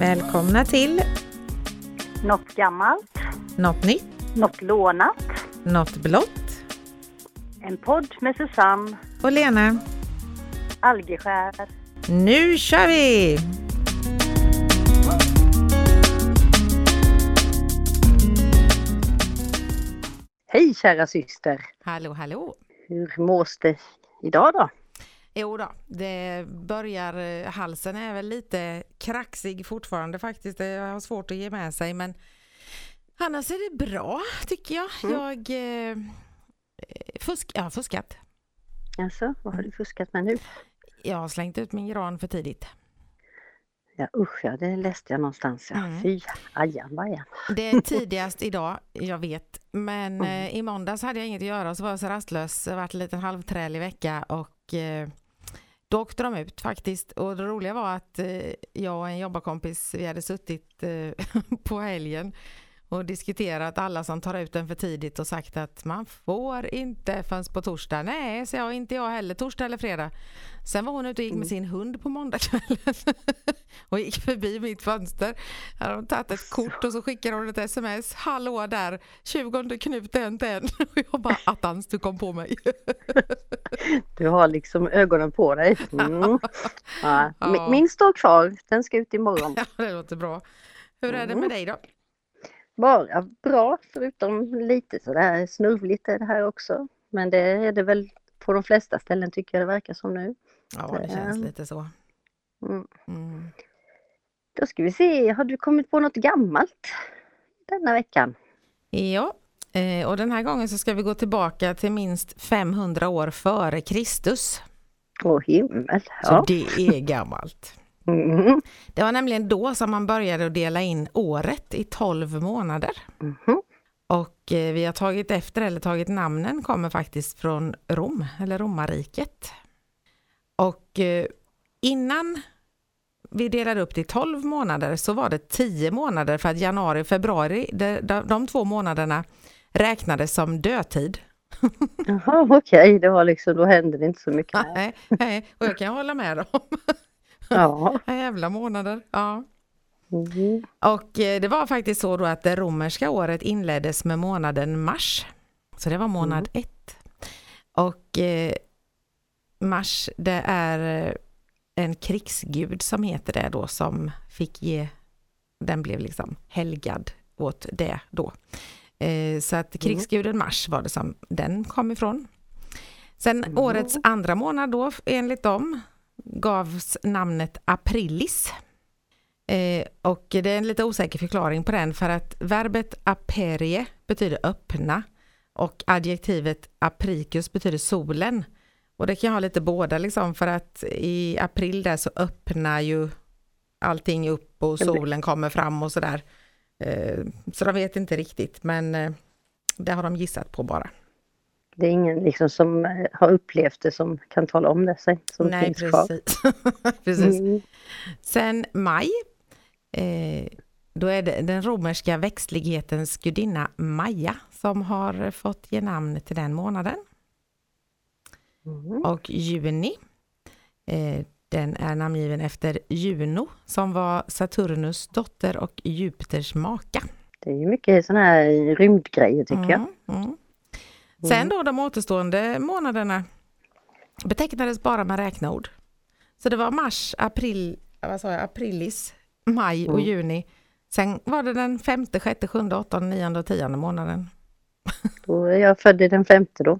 Välkomna till Något gammalt, Något nytt, något lånat. Något blått En podd med Susanne och Lena. Algeskär. Nu kör vi! Hej kära syster! Hallå, hallå! Hur mås det idag då? Jo då, det börjar, eh, halsen är väl lite kraxig fortfarande faktiskt. Det har svårt att ge med sig men annars är det bra tycker jag. Mm. Jag eh, fusk, jag har fuskat. Alltså, vad har du fuskat med nu? Jag har slängt ut min gran för tidigt. Ja usch ja, det läste jag någonstans. Ja. Mm. Fy, ajanbajan. Det är tidigast idag, jag vet. Men Mm. eh, i måndags hade jag inget att göra och så var jag så rastlös. Det varit en liten halvträlig vecka och Eh, då åkte de ut faktiskt. Och det roliga var att eh, jag och en jobbarkompis, vi hade suttit eh, på helgen och diskuterat alla som tar ut den för tidigt och sagt att man får inte förrän på torsdag. Nej, så jag inte jag heller, torsdag eller fredag. Sen var hon ute och gick med Mm. sin hund på måndagskvällen och gick förbi mitt fönster. Hade hon tagit ett kort och så skickade hon ett sms. Hallå där, 20 Knut den den. Och jag bara, attans du kom på mig. Du har liksom ögonen på dig. Mm. Ja. Min- står kvar, den ska ut imorgon. Ja, det låter bra. Hur är det Mm. med dig då? Bara bra, förutom lite sådär snurvligt är det här också. Men det är det väl på de flesta ställen tycker jag det verkar som nu. Ja, det känns Mm. lite så. Mm. Mm. Då ska vi se, har du kommit på något gammalt denna veckan? Ja, eh, och den här gången så ska vi gå tillbaka till minst 500 år före Kristus. Åh himmel! Så Ja. det är gammalt. Mhm. Det var nämligen då som man började att dela in året i 12 månader. Mhm. Och eh, vi har tagit efter, eller tagit namnen, kommer faktiskt från Rom, eller romarriket. Och eh, innan vi delade upp det i 12 månader så var det 10 månader för att januari och februari, de, de, de två månaderna räknades som dödtid. Jaha, okej, det var liksom, då hände det inte så mycket. Nej, nej, och jag kan hålla med dem. Ja. Jävla månader. Ja. Mhm. Och eh, det var faktiskt så då att det romerska året inleddes med månaden mars. Så det var månad ett. Och eh, mars det är eh, en krigsgud som heter det då som fick ge, den blev liksom helgad åt det då. Eh, så att krigsguden mars var det som den kom ifrån. Sen Mm. årets andra månad då enligt dem gavs namnet aprilis. Eh, och det är en lite osäker förklaring på den för att verbet aperie betyder öppna och adjektivet apricus betyder solen. Och det kan jag ha lite båda liksom för att i april där så öppnar ju allting upp och solen kommer fram och sådär. Eh, så de vet inte riktigt men eh, det har de gissat på bara. Det är ingen liksom som eh, har upplevt det som kan tala om det sig, som Nej finns kvar. precis. precis. Mm. Sen maj, då är det den romerska växtlighetens gudinna Maja som har fått ge namn till den månaden. Mm. Och juni, eh, den är namngiven efter Juno som var Saturnus dotter och Jupiters maka. Det är mycket sådana här rymdgrejer tycker jag. Mm, mm. Sen då de återstående månaderna betecknades bara med räkneord. Så det var mars, april, vad sa jag, aprilis, maj och Mm. juni. Sen var det den femte, sjätte, sjunde, åttonde, nionde och tionde månaden. Då är jag född i den femte då.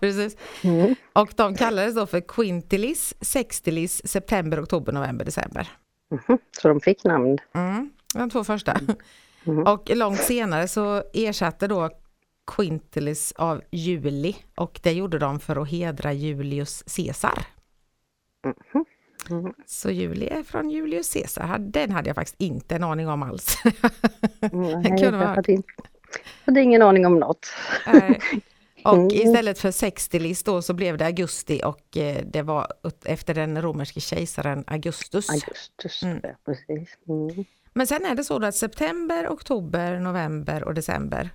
Precis. Mm. Och de kallades då för quintilis, sextilis, september, oktober, november, december. Mhm. Så de fick namn. Mm, de två första. Mm. Och långt senare så ersatte då Quintilis av juli och det gjorde de för att hedra Julius Caesar. Mm. Så juli är från Julius Caesar. Den hade jag faktiskt inte en aning om alls. Mm. Det Nej, kunde jag vara. hade, inte, hade ingen aning om något. Nej. och Mm. istället för sextilis då så blev det augusti och eh, det var efter den romerske kejsaren Augustus. Augustus, Mm. precis. Mm. Men sen är det så att september, oktober, november och december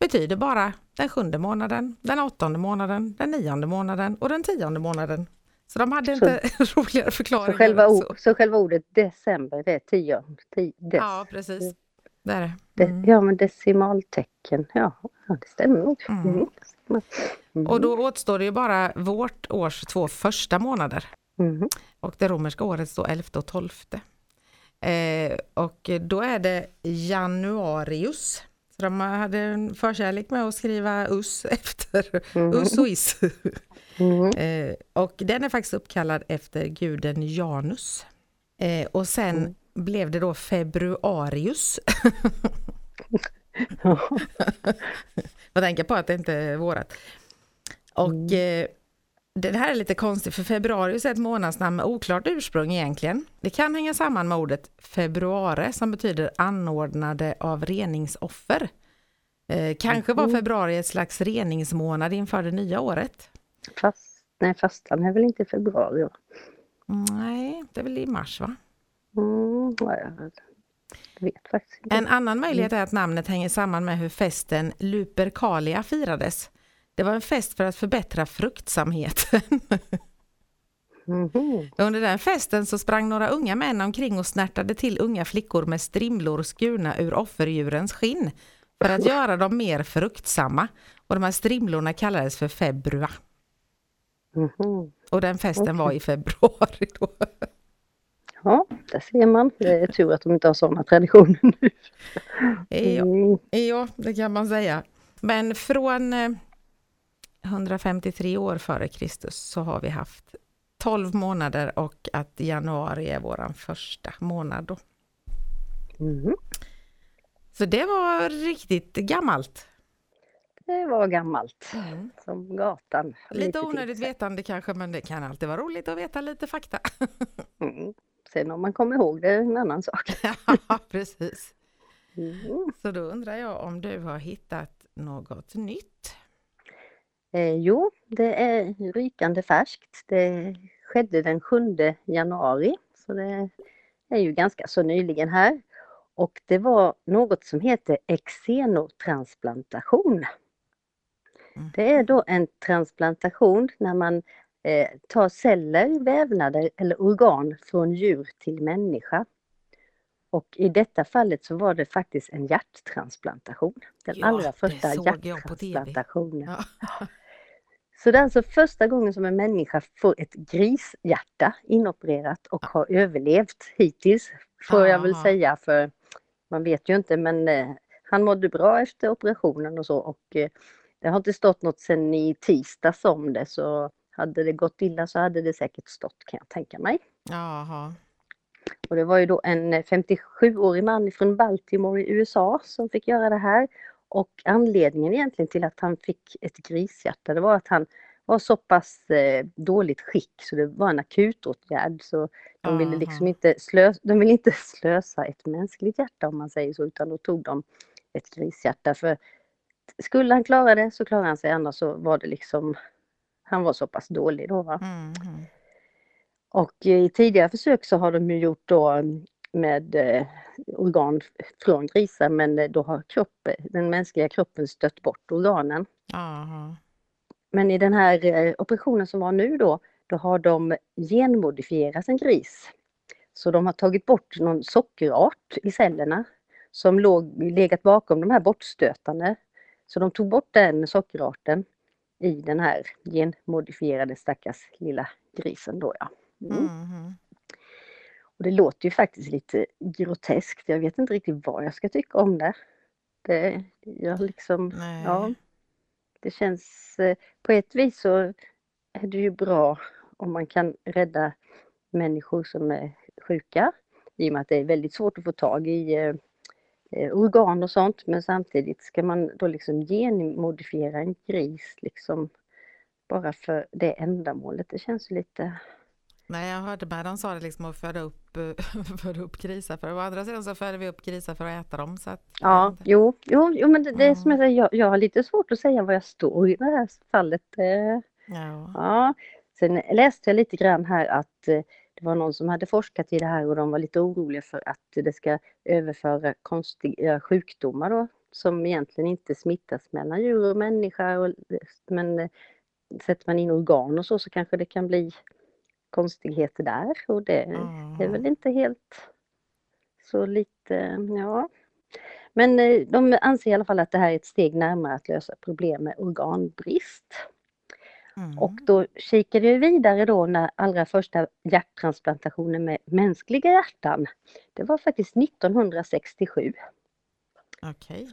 betyder bara den sjunde månaden, den åttonde månaden, den nionde månaden och den tionde månaden. Så de hade Så- inte roligare förklaringar. Så själva, ord, så själva ordet december, det är tio, tio dec, Ja, precis. Det är det. de, Mm. Ja, men decimaltecken, ja, det stämmer nog. Mm. Mm. Mm. Och då återstår det ju bara vårt års två första månader. Mhm. Och det romerska året står 11 och 12. Eh, och då är det januarius. Så de hade en förkärlek med att skriva us efter Mhm. us och is. Mhm. Eh, och den är faktiskt uppkallad efter guden Janus. Eh, och sen Mm. Blev det då februarius. Jag tänker på att det inte är vårat. Och Mm. eh, det här är lite konstigt för februarius är ett månadsnamn med oklart ursprung egentligen. Det kan hänga samman med ordet februare som betyder anordnade av reningsoffer. Eh, kanske var Mhm. februari ett slags reningsmånad inför det nya året. Fast, nej, fastan är väl inte i februari? va? Nej, det är väl i mars va? Mm, ja, jag vet faktiskt inte. En annan möjlighet är att namnet hänger samman med hur festen Lupercalia firades. Det var en fest för att förbättra fruktsamheten. Mhm. Under den festen så sprang några unga män omkring och snärtade till unga flickor med strimlor skurna ur offerdjurens skinn för att göra dem mer fruktsamma. Och de här strimlorna kallades för februa. Mhm. Och den festen var i februari då. Ja, där ser man. Det är tur att de inte har sådana traditioner nu. Mm. ja, det kan man säga. Men från eh, 153 år före Kristus så har vi haft 12 månader och att januari är våran första månad då. Mhm. Så det var riktigt gammalt. Det var gammalt, som gatan. Lite till onödigt vetande kanske, men det kan alltid vara roligt att veta lite fakta. Mm. Sen om man kommer ihåg det är en annan sak. ja, precis. Mm. Så då undrar jag om du har hittat något nytt? Eh, jo, det är rykande färskt. Det skedde den 7 januari, så det är ju ganska så nyligen här. Och det var något som heter xenotransplantation. Mm. Det är då en transplantation när man eh, tar celler, vävnader eller organ från djur till människa. Och i detta fallet så var det faktiskt en hjärttransplantation. Den Ja, allra första hjärttransplantationen. Ja. Så det är alltså första gången som en människa får ett grishjärta inopererat och har överlevt hittills. Får jag väl säga för man vet ju inte men eh, han mådde bra efter operationen och så och eh, det har inte stått något sedan i tisdags om det så hade det gått illa så hade det säkert stått kan jag tänka mig. Jaha. Och det var ju då en eh, 57-årig man från Baltimore i USA som fick göra det här. Och anledningen egentligen till att han fick ett grishjärta det var att han var så pass eh, dåligt skick så det var en akutåtgärd. Så de ville liksom Aha. inte, slösa, de ville inte slösa ett mänskligt hjärta om man säger så utan då tog de ett grishjärta. För skulle han klara det så klarade han sig annars så var det liksom han var så pass dålig då va. Mhm. Och i tidigare försök så har de ju gjort då mm, med eh, organ från grisar men eh, då har kropp, den mänskliga kroppen stött bort organen. Jaha. Men i den här eh, operationen som var nu då, då har de genmodifierat en gris. Så de har tagit bort någon sockerart i cellerna som låg, legat bakom de här bortstötande. Så de tog bort den sockerarten i den här genmodifierade stackars lilla grisen då ja. Mm. Mhm. Och det låter ju faktiskt lite groteskt. Jag vet inte riktigt vad jag ska tycka om det. Det, jag liksom, Nej. ja, det känns... eh, På ett vis så är det ju bra om man kan rädda människor som är sjuka. I och med att det är väldigt svårt att få tag i eh, organ och sånt. Men samtidigt ska man då liksom genmodifiera en gris liksom bara för det ändamålet. Det känns ju lite... Nej, jag hörde med de sa det liksom att föda upp, eh, föda upp grisar. För å andra sidan så föder vi upp grisar för att äta dem. Så att, Ja, jo, jo, jo men det, det är som Ja. jag säger, jag, jag har lite svårt att säga vad jag står i det här fallet. Eh, Ja. Ja. Sen läste jag lite grann här att eh, det var någon som hade forskat i det här och de var lite oroliga för att det ska överföra konstiga sjukdomar då, som egentligen inte smittas mellan djur och människa. Och, men eh, sätter man in organ och så så kanske det kan bli konstigheter där och det är väl inte helt så lite, ja. Men eh, de anser i alla fall att det här är ett steg närmare att lösa problem med organbrist. Mm. Och då kikade jag vidare då när allra första hjärttransplantationen med mänskliga hjärtan. Det var faktiskt 1967. Okej.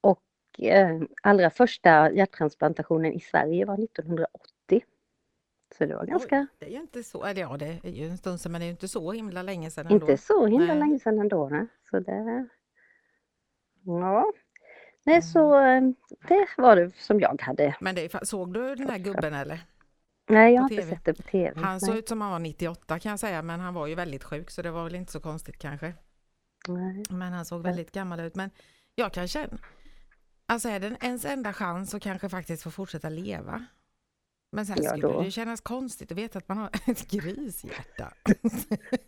Och eh, allra första hjärttransplantationen i Sverige var 1980. Så det var ganska, Det är ju inte så, eller ja det är ju en stund sedan men det är ju inte så himla länge sedan ändå. inte så himla Nej. länge sedan ändå. Nej. Så det, ja. Nej, så eh, det var det som jag hade. Men det, såg du den här gubben eller? Nej, jag har inte sett det på TV. Han såg ut som han var 98 kan jag säga men han var ju väldigt sjuk så det var väl inte så konstigt kanske. Nej. Men han såg väldigt gammal ut. Men jag kan känna, alltså är det ens enda chans så kanske faktiskt få fortsätta leva. Men sen Ja, skulle då. det kännas konstigt att veta att man har ett grishjärta.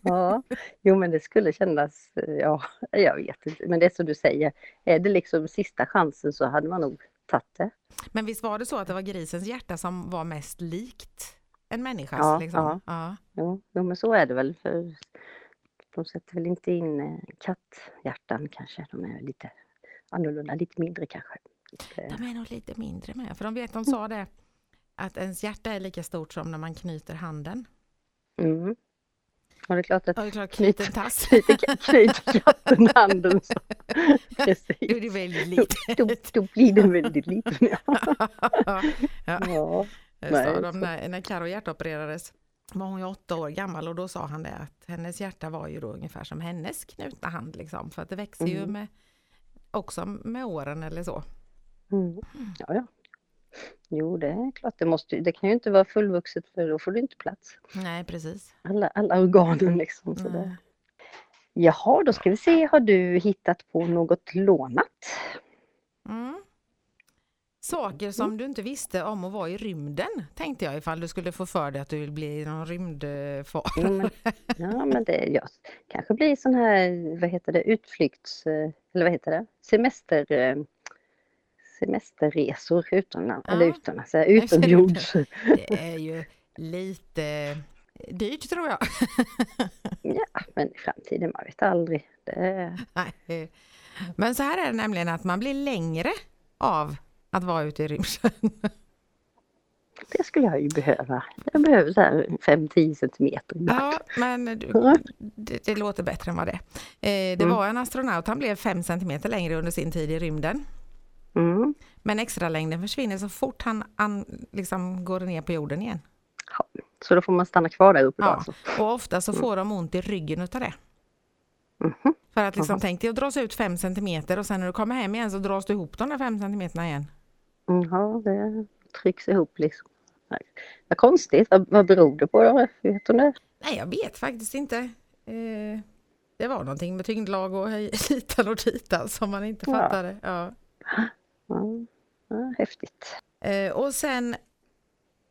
Ja, jo men det skulle kännas, ja, jag vet inte. Men det är som du säger, är det liksom sista chansen så hade man nog tagit det. Men visst var det så att det var grisens hjärta som var mest likt en människas? Ja, liksom? ja. ja. Jo, jo men så är det väl. För de sätter väl inte in eh, katthjärtan kanske. De är lite annorlunda, lite mindre kanske. De är nog lite mindre med, för de vet, de sa det, att ens hjärta är lika stort som när man knyter handen. mm. Och det är klart att Ja, det är klart, Knyt- knyt tass. knyter katten handen så. Då är Precis. det väldigt litet. Då, då blir den väldigt liten. Ja. ja, Ja. Nej, sa de när, när Karo hjärtopererades. var hon ju åtta år gammal och då sa han det att hennes hjärta var ju då ungefär som hennes knutna hand liksom. För att det växer ju Mm. med, också med åren eller så. Mm. Ja, ja. Jo, det är klart. Det, måste, det kan ju inte vara fullvuxet för då får du inte plats. Nej, precis. Alla, alla organen liksom. Så Nej. det. Jaha, då ska vi se. Har du hittat på något lånat? Mm. Saker som du inte visste om att vara i rymden, tänkte jag ifall du skulle få för dig att du vill bli någon rymdfar. Ja, men, ja, men det ja, kanske blir sån här, vad heter det, utflykts... eh, Eller vad heter det? Semester... Semesterresor utomlands, Ja. eller utomlands, utomjords. Det är ju lite dyrt tror jag. Ja, men i framtiden, man vet aldrig. Det, Nej. Men så här är det nämligen att man blir längre av att vara ute i rymden. det skulle jag ju behöva. Jag behöver så här 5-10 centimeter. Ja, men du, det, det låter bättre än vad det är. Eh, Det Mm. var en astronaut, han blev 5 centimeter längre under sin tid i rymden. Mm. Men extra längden försvinner så fort han an, liksom går ner på jorden igen. Ja, så då får man stanna kvar där uppe då Ja. alltså. Och ofta så får de ont i ryggen utav det. Mhm. För att liksom, Jaha. tänk dig att dras ut 5 centimeter och sen när du kommer hem igen så dras du ihop de där 5 centimeterna igen. Mm, Ja, det trycks ihop liksom. Nej. Vad konstigt, vad, vad beror det på då? Vet du det? Nej, jag vet faktiskt inte. Eh, det var någonting med tyngdlag och hitan och ditan som man inte fattade. Ja. Ja, ja, häftigt. Eh, och sen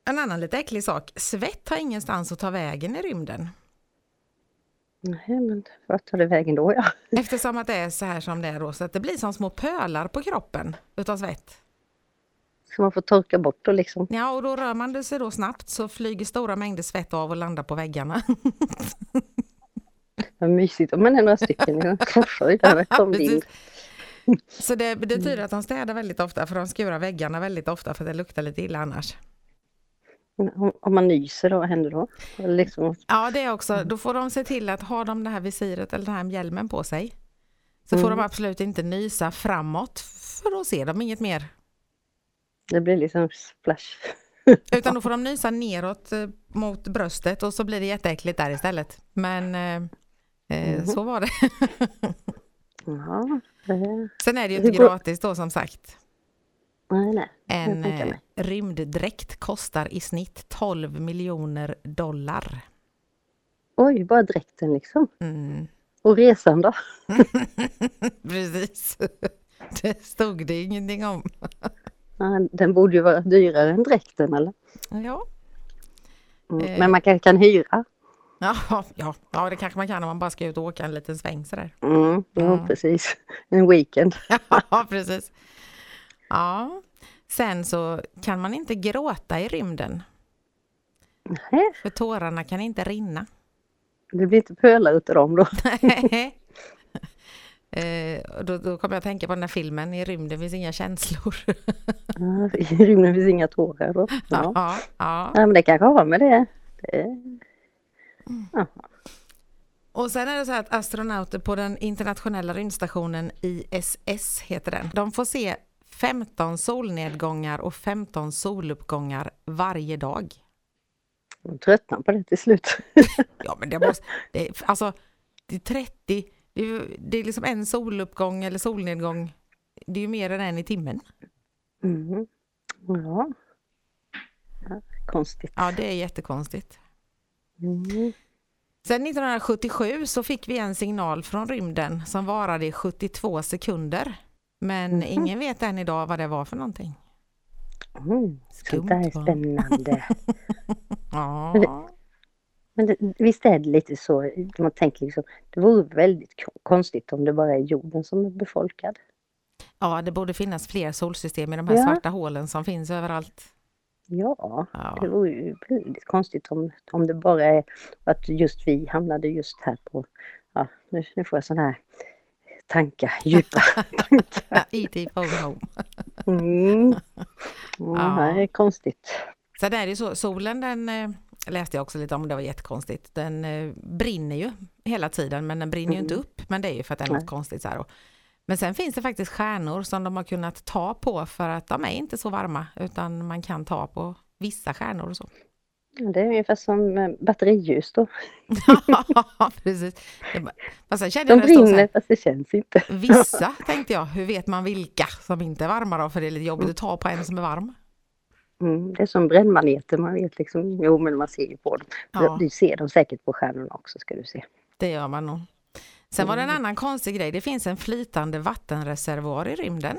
en annan lite äcklig sak. Svett har ingenstans att ta vägen i rymden. Nej, men vart tar det vägen då ja? Eftersom att det är så här som det är då, så att det blir som små pölar på kroppen utav svett. Ska man få torka bort då liksom? Ja, och då rör man det sig då snabbt så flyger stora mängder svett av och landar på väggarna. Vad mysigt om man är några stycken. Ja. Oj, där kom din. Så det betyder att de städar väldigt ofta för de skurar väggarna väldigt ofta för det luktar lite illa annars. Om, man nyser då, vad händer då? Liksom, Ja, det är också, då får de se till att ha de det här visiret eller den här hjälmen på sig. Så får Mm. de absolut inte nysa framåt för då ser de inget mer. det blir liksom splash. Utan då får de nysa neråt eh, mot bröstet och så blir det jätteäckligt där istället. Men eh, Mhm. så var det. Ja, Sen är det ju inte gratis då som sagt. nej, nej. En eh, rymddräkt kostar i snitt 12 miljoner dollar. Oj, bara dräkten liksom. Mm. Och resan då? Precis. Det stod det ingenting om. Den borde ju vara dyrare än dräkten eller? Ja, Mm. Eh. Men man kan, kan hyra? Ja, ja, ja, det kanske man kan om man bara ska ut och åka en liten sväng sådär. Mm, ja, Mm. precis. En weekend. Ja, precis. Ja, sen så kan man inte gråta i rymden. Nej, För tårarna kan inte rinna. det blir inte pölar utav dem då. eh, då, då kommer jag att tänka på den här filmen I rymden finns inga känslor. I rymden finns inga tårar då. Ja. ja, ja. ja, men det kanske har med det. det ja. Och sen är det så att astronauter på den internationella rymdstationen ISS heter den. De får se 15 solnedgångar och 15 soluppgångar varje dag. De tröttnar på det till slut. Ja men det måste, det, är- alltså det är 30, det är, det är liksom en soluppgång eller solnedgång. Det är ju mer än en i timmen. Mm. Ja. ja. Konstigt. Ja det är jättekonstigt. Mm. Sen 1977 så fick vi en signal från rymden som varade i 72 sekunder. Men ingen vet än idag vad det var för någonting. Mm. Sånt där är va? spännande. Ja, Men det, visst är det lite så, man tänker liksom, det vore väldigt ko- konstigt om det bara är jorden som är befolkad. ja det borde finnas fler solsystem i de här Ja. svarta hålen som finns överallt. Ja, Ja. det vore ju väldigt konstigt om, om det bara är att just vi hamnade just här på, ja, nu, nu får jag sådana här tankar, djupa tankar. E.T. phone home. Mm. Ja. Det är konstigt. Sen är det så, solen den eh, läste jag också lite om, det var jättekonstigt. Den eh, brinner ju hela tiden men den brinner ju inte Mm. upp. Men det är ju för att det är något Nej. konstigt så här. då. Men sen finns det faktiskt stjärnor som de har kunnat ta på för att de är inte så varma utan man kan ta på vissa stjärnor och så. Det är ungefär som eh, batteriljus då. Ja, precis. Fast sen kände De brinner fast det känns inte. vissa tänkte jag, hur vet man vilka som inte är varma då? För det är lite jobbigt att ta på en som är varm. Mm, det är som brännmaneter, man vet liksom, jo men man ser ju på dem. Ja. Du ser dem säkert på stjärnorna också ska du se. Det gör man nog. Sen var det en Mm. annan konstig grej. Det finns en flytande vattenreservoar i rymden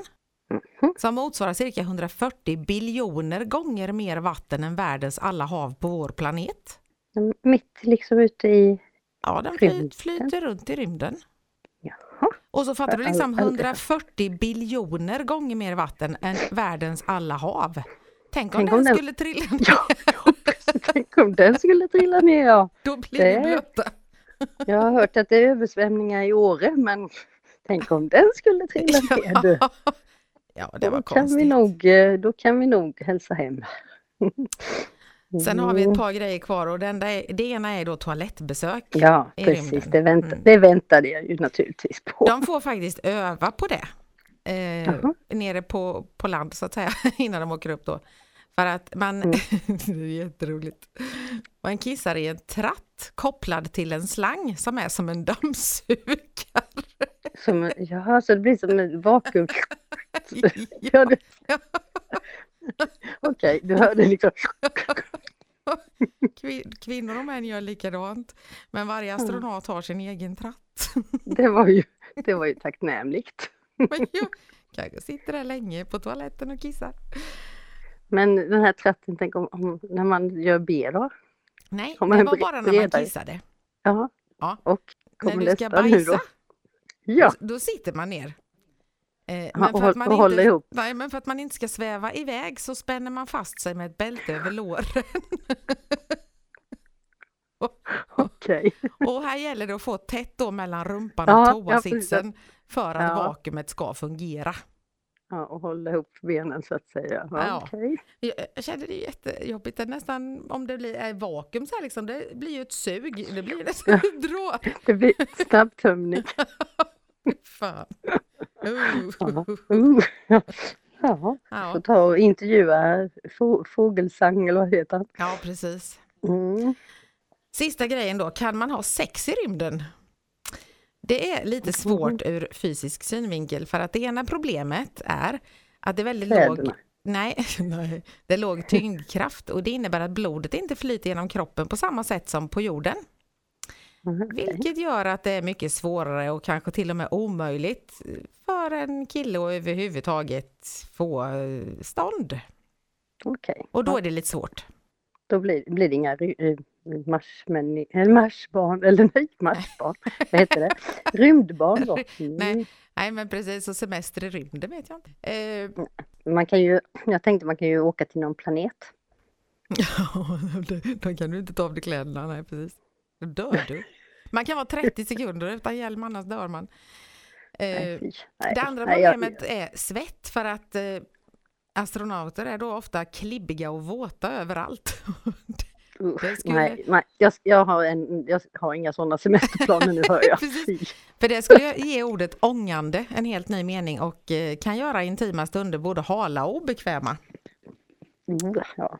Mhm. som motsvarar cirka 140 biljoner gånger mer vatten än världens alla hav på vår planet. Mitt liksom ute i, Ja, den fly, flyter runt i rymden. jaha, Och så fattar du liksom aldrig- 140 biljoner gånger mer vatten än världens alla hav. Tänk om Tänk den om den- skulle trilla ner, ja, tänk om den skulle trilla ner ja. då blir det- vi blöta. Jag har hört att det är översvämningar i Åre men tänk om den skulle trilla ner du. Ja, det var Då kan, vi konstigt. nog, eh, då kan vi nog hälsa hem. Sen har vi Mm. ett par grejer kvar och det, enda är, det ena är då toalettbesök. Ja, precis. Det, vänt, Mm. det väntade jag ju naturligtvis på. De får faktiskt öva på det. Eh, nere på, på land så att säga, innan de åker upp då. För att man, Mm. det är jätteroligt, man kissar i en tratt kopplad till en slang som är som en dammsugare. Som, ja, så det blir som en vakuum. Ja, det... Okej, du hörde liksom. Kvin- Kvinnor och män gör likadant, men varje astronaut har sin egen tratt. Det var ju, det var ju tacknämligt. Men jag kanske sitter där länge på toaletten och kissar. Men den här tratten, tänk om, om när man gör B då? Nej, det var bara när man kissade. Ja. Ja. Och När du ska bajsa, då? Ja, då sitter man ner. Eh, men, för att man inte, ihop. nej, men för att man inte ska sväva iväg så spänner man fast sig med ett bälte över låren. okej. Och här gäller det att få tätt då mellan rumpan och ja, toasitsen för att Ja. vakuumet ska fungera. Ja, och hålla ihop benen så att säga. Ja, Ja. Okej. Jag, känner det jättejobbigt, det nästan om det blir är vakuum så här liksom, det blir ju ett sug, det blir nästan ett drå. Det blir snabbtömning. Fan. Uh. Ja. Uh. Ja. Ja, Ja, får ta och intervjua Fågelsang eller vad heter han? ja, precis. Mm. Sista grejen då, kan man ha sex i rymden? Det är lite svårt ur fysisk synvinkel för att det ena problemet är att det är väldigt låg, Kläderna. nej, nej, det är låg tyngdkraft och det innebär att blodet inte flyter genom kroppen på samma sätt som på jorden. Mm. Vilket gör att det är mycket svårare och kanske till och med omöjligt för en kille att överhuvudtaget få eh, stånd. Okej. Och då är det lite svårt. då blir, blir det inga eh, marsmän, eller marsbarn, eller nej, marsbarn, vad heter det? Rymdbarn då? Mm. Nej. Nej men precis, och semester i rymden vet jag inte. Eh, Man kan ju, jag tänkte man kan ju åka till någon planet Ja, då kan du inte ta av dig kläderna, nej precis. Då dör du. Man kan vara 30 sekunder utan hjälm, annars dör man. Eh. Nej, det andra nej, jag- problemet är svett för att eh, astronauter är då ofta klibbiga och våta överallt. Usch, skulle- nej, nej. Jag, jag, har en, jag har inga sådana semesterplaner nu hör jag. För det skulle ge ordet ångande en helt ny mening och eh, kan göra intima stunder både hala och obekväma. Mm, Ja.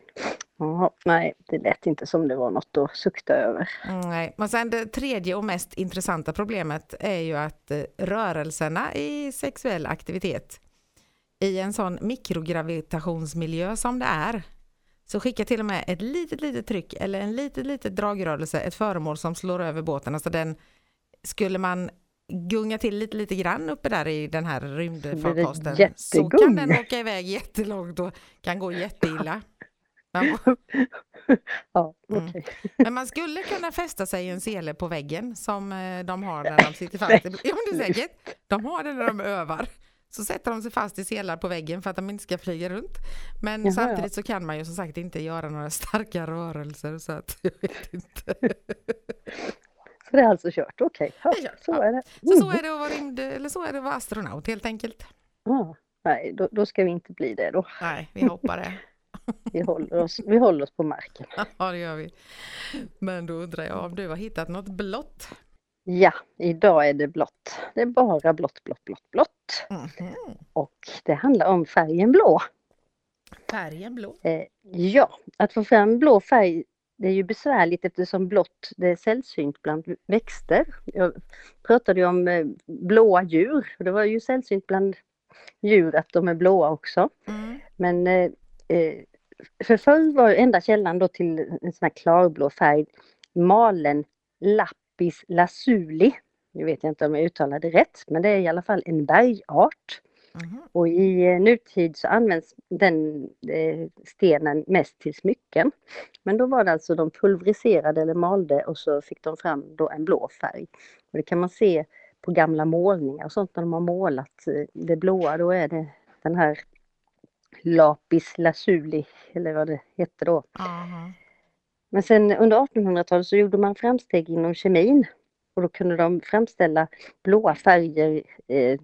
Jaha, nej, det lät inte som det var något att sukta över. Mm, Nej. Men sen det tredje och mest intressanta problemet är ju att eh, rörelserna i sexuell aktivitet i en sån mikrogravitationsmiljö som det är så skickar till och med ett litet, litet tryck eller en litet, litet dragrörelse ett föremål som slår över båten. Alltså den, skulle man gunga till lite, lite grann uppe där i den här rymdfarkosten så kan den åka iväg jättelångt och kan gå jätteilla. Ja, Mm. Men man skulle kunna fästa sig i en sele på väggen som eh, de har när de sitter fast. Ja, men det är säkert. De har det när de övar. Så sätter de sig fast i selar på väggen för att de inte ska flyga runt. Men Jaha, samtidigt så kan man ju som sagt inte göra några starka rörelser så att jag vet inte. Så det är alltså kört, okej. Ja, Det är kört, så ja. är det. Så så Mm. är det att vara rymd, eller så är det att vara astronaut helt enkelt. Ja, nej, då, då ska vi inte bli det då. Nej, vi hoppar det. Vi håller oss, vi håller oss på marken. Ja, det gör vi. Men då undrar jag om du har hittat något blått? Ja, idag är det blått. Det är bara blått, blått, blått, blått. Mhm. Och det handlar om färgen blå. Färgen blå. Eh, ja, att få fram blå färg det är ju besvärligt eftersom blått det är sällsynt bland växter. Jag pratade ju om eh, blåa djur. och Det var ju sällsynt bland djur att de är blåa också. Mm. Men eh, eh, för förr var enda källan då till en sån här klarblå färg malen lapis lazuli. Nu vet jag inte om jag uttalade rätt, men det är i alla fall en bergart. Mhm. Och i eh, nutid så används den eh, stenen mest till smycken. Men då var det alltså de pulveriserade eller malde och så fick de fram då en blå färg. Och det kan man se på gamla målningar och sånt när de har målat eh, det blåa. Då är det den här lapis lazuli eller vad det hette då. Aha. Men sen under 1800-talet så gjorde man framsteg inom kemin. Och då kunde de framställa blåa färger eh,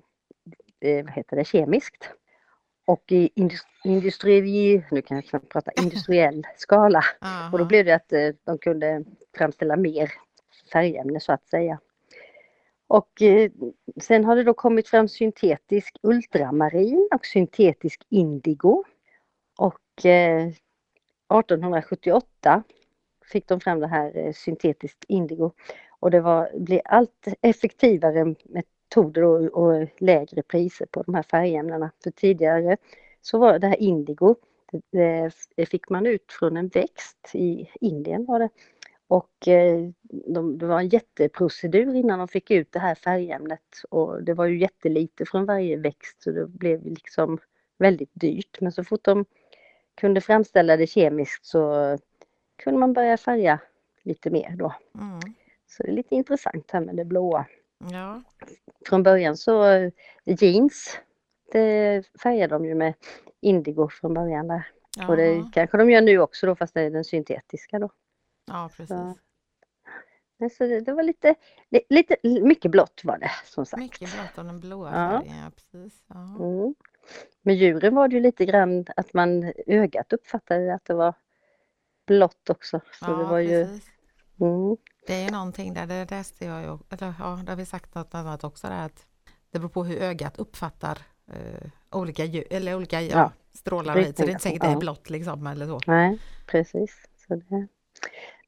eh, vad heter det, kemiskt. Och i indus- industri, nu kan jag knappt prata, industriell skala. Och då blev det att eh, de kunde framställa mer färgämne så att säga. Och eh, sen har det då kommit fram syntetisk ultramarin och syntetisk indigo. Och eh, 1878 fick de fram det här eh, syntetiskt indigo. Och det var, blir allt effektivare metoder och, och lägre priser på de här färgämnena. För tidigare så var det här indigo, det, det fick man ut från en växt i Indien var det. Och eh, de, det var en jätteprocedur innan de fick ut det här färgämnet. Och det var ju jättelite från varje växt så det blev liksom väldigt dyrt. Men så fort de kunde framställa det kemiskt så kunde man börja färga lite mer då. Mm. Så det är lite intressant här med det blåa. Ja. Från början så eh, jeans, det färgade de ju med indigo från början där. Och det kanske de gör nu också då fast det är den syntetiska då. Ja, precis. Så. Så det, det var lite, li- lite, mycket blått var det som sagt. Mycket blått av den blåa Ja. färgen, ja precis. Ja. Mm. Med djuren var det ju lite grann att man ögat uppfattade att det var blått också. Så ja, det var ju, precis. Mm, Det är ju någonting där, det läste jag ju, eller ja, det har vi sagt något annat också där att det beror på hur ögat uppfattar eh, olika, ljus, eller olika ja, Ja, strålar hit, så det är inte säkert det är Ja. blått liksom eller så. nej precis. Så det.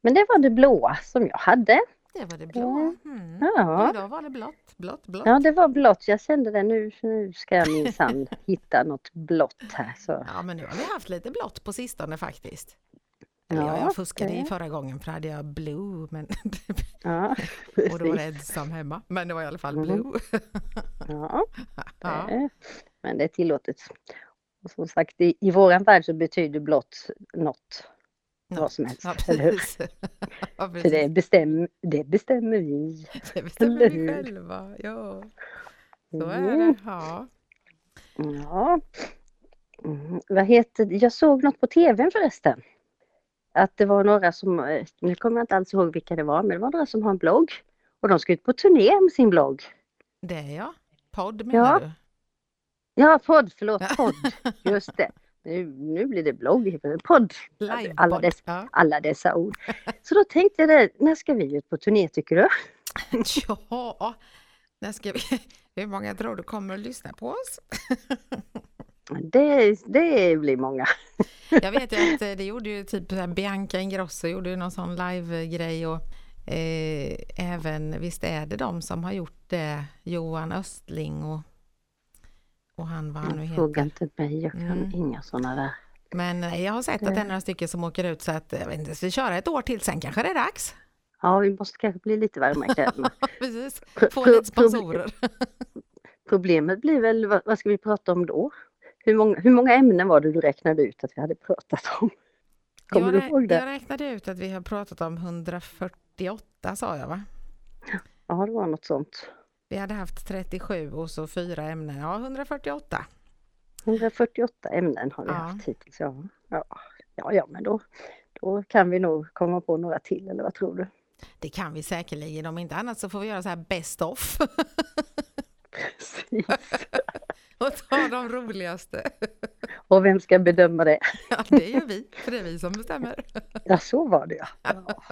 Men det var det blåa som jag hade. Det var det blåa. Mm. Ja. Idag var det blått, blått, blått. Ja, det var blått. Jag kände det nu. Nu ska jag minsann hitta något blått här. Så. Ja, men nu har vi haft lite blått på sistone faktiskt. Ja, Ja, jag fuskade det- i förra gången för hade jag blue men, Ja, och då var precis. ensam hemma. Men det var i alla fall Mhm. blue. Ja, det- men det är tillåtet. Och som sagt, i, i våran värld så betyder blått något. Vad som helst, Ja, eller hur? Ja, För det, bestäm, det bestämmer vi. Det bestämmer vi själva. Ja, så är Mm. det. Ja. Ja. Mm. Vad heter? Jag såg något på tvn förresten. Att det var några som, eh, nu kommer jag inte alls ihåg vilka det var, men det var några som har en blogg. Och de ska ut på turné med sin blogg. Det är jag. Podd menar Ja. du? Ja, podd, förlåt, podd. Just det. Nu, nu blir det blogg, podd. Alla, dess, Ja. alla dessa ord. Så då tänkte jag när ska vi ut på turné tycker du? ja, när ska vi... Hur många tror du kommer att lyssna på oss? Det, det blir många. Jag vet ju att eh, det gjorde ju typ Bianca Ingrosso gjorde ju någon sån live-grej och eh, även, visst är det de som har gjort det, Johan Östling och, och han vad han nu Fråga heter. inte mig, jag kan Mm. inga sådana där. Men eh, jag har sett att det är några stycken som åker ut så att jag vet inte, vi köra ett år till sen kanske det är dags? Ja, vi måste kanske bli lite varma i kläderna. Precis, få lite sponsorer. Problemet blir väl, vad ska vi prata om då? Hur många, hur många ämnen var det du räknade ut att vi hade pratat om? Kommer Jag, du ihåg det? jag räknade ut att vi har pratat om 148 sa jag va? Ja, det var något sånt. Vi hade haft 37 och så fyra ämnen, ja 148. 148 ämnen har vi Ja. haft hittills. Ja. Ja, ja, ja men då, då kan vi nog komma på några till, eller vad tror du? Det kan vi säkerligen, om inte annat så får vi göra så här best of Precis. Och ta de roligaste. Och vem ska bedöma det? Ja, det gör vi, för det är vi som bestämmer. Ja, så var det ja. ja.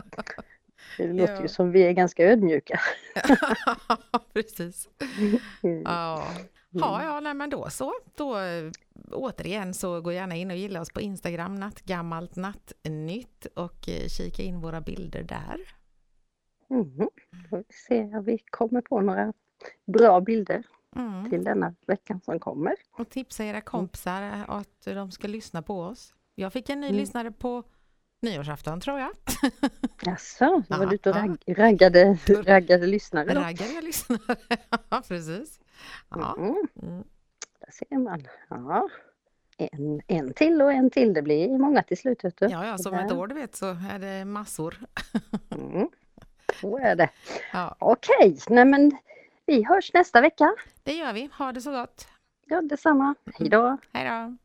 Det låter Ja. ju som vi är ganska ödmjuka. Precis. Mm. Ja. Ja, ja, nej, men då så. Då eh, återigen så gå gärna in och gilla oss på Instagram, nattgammalt nattnytt och eh, kika in våra bilder där. Mm. Får vi se om vi kommer på några bra bilder Mm. till denna veckan som kommer. Och tipsa era kompisar att de ska lyssna på oss. Jag fick en ny Mm. lyssnare på nyårsafton tror jag. Jaså, så var du ute och ragg, raggade, raggade lyssnare då? Raggade jag lyssnare. ja, precis. Ja. Mm, Mm. där ser man. Ja. En, en till och en till, det blir många till slut. Vet du. ja, ja, som ett år du vet så är det massor. Mm. Så är det. Ja, Okej, nej men vi hörs nästa vecka. Det gör vi. Ha det så gott. Ja, detsamma. Hej då. Hej då!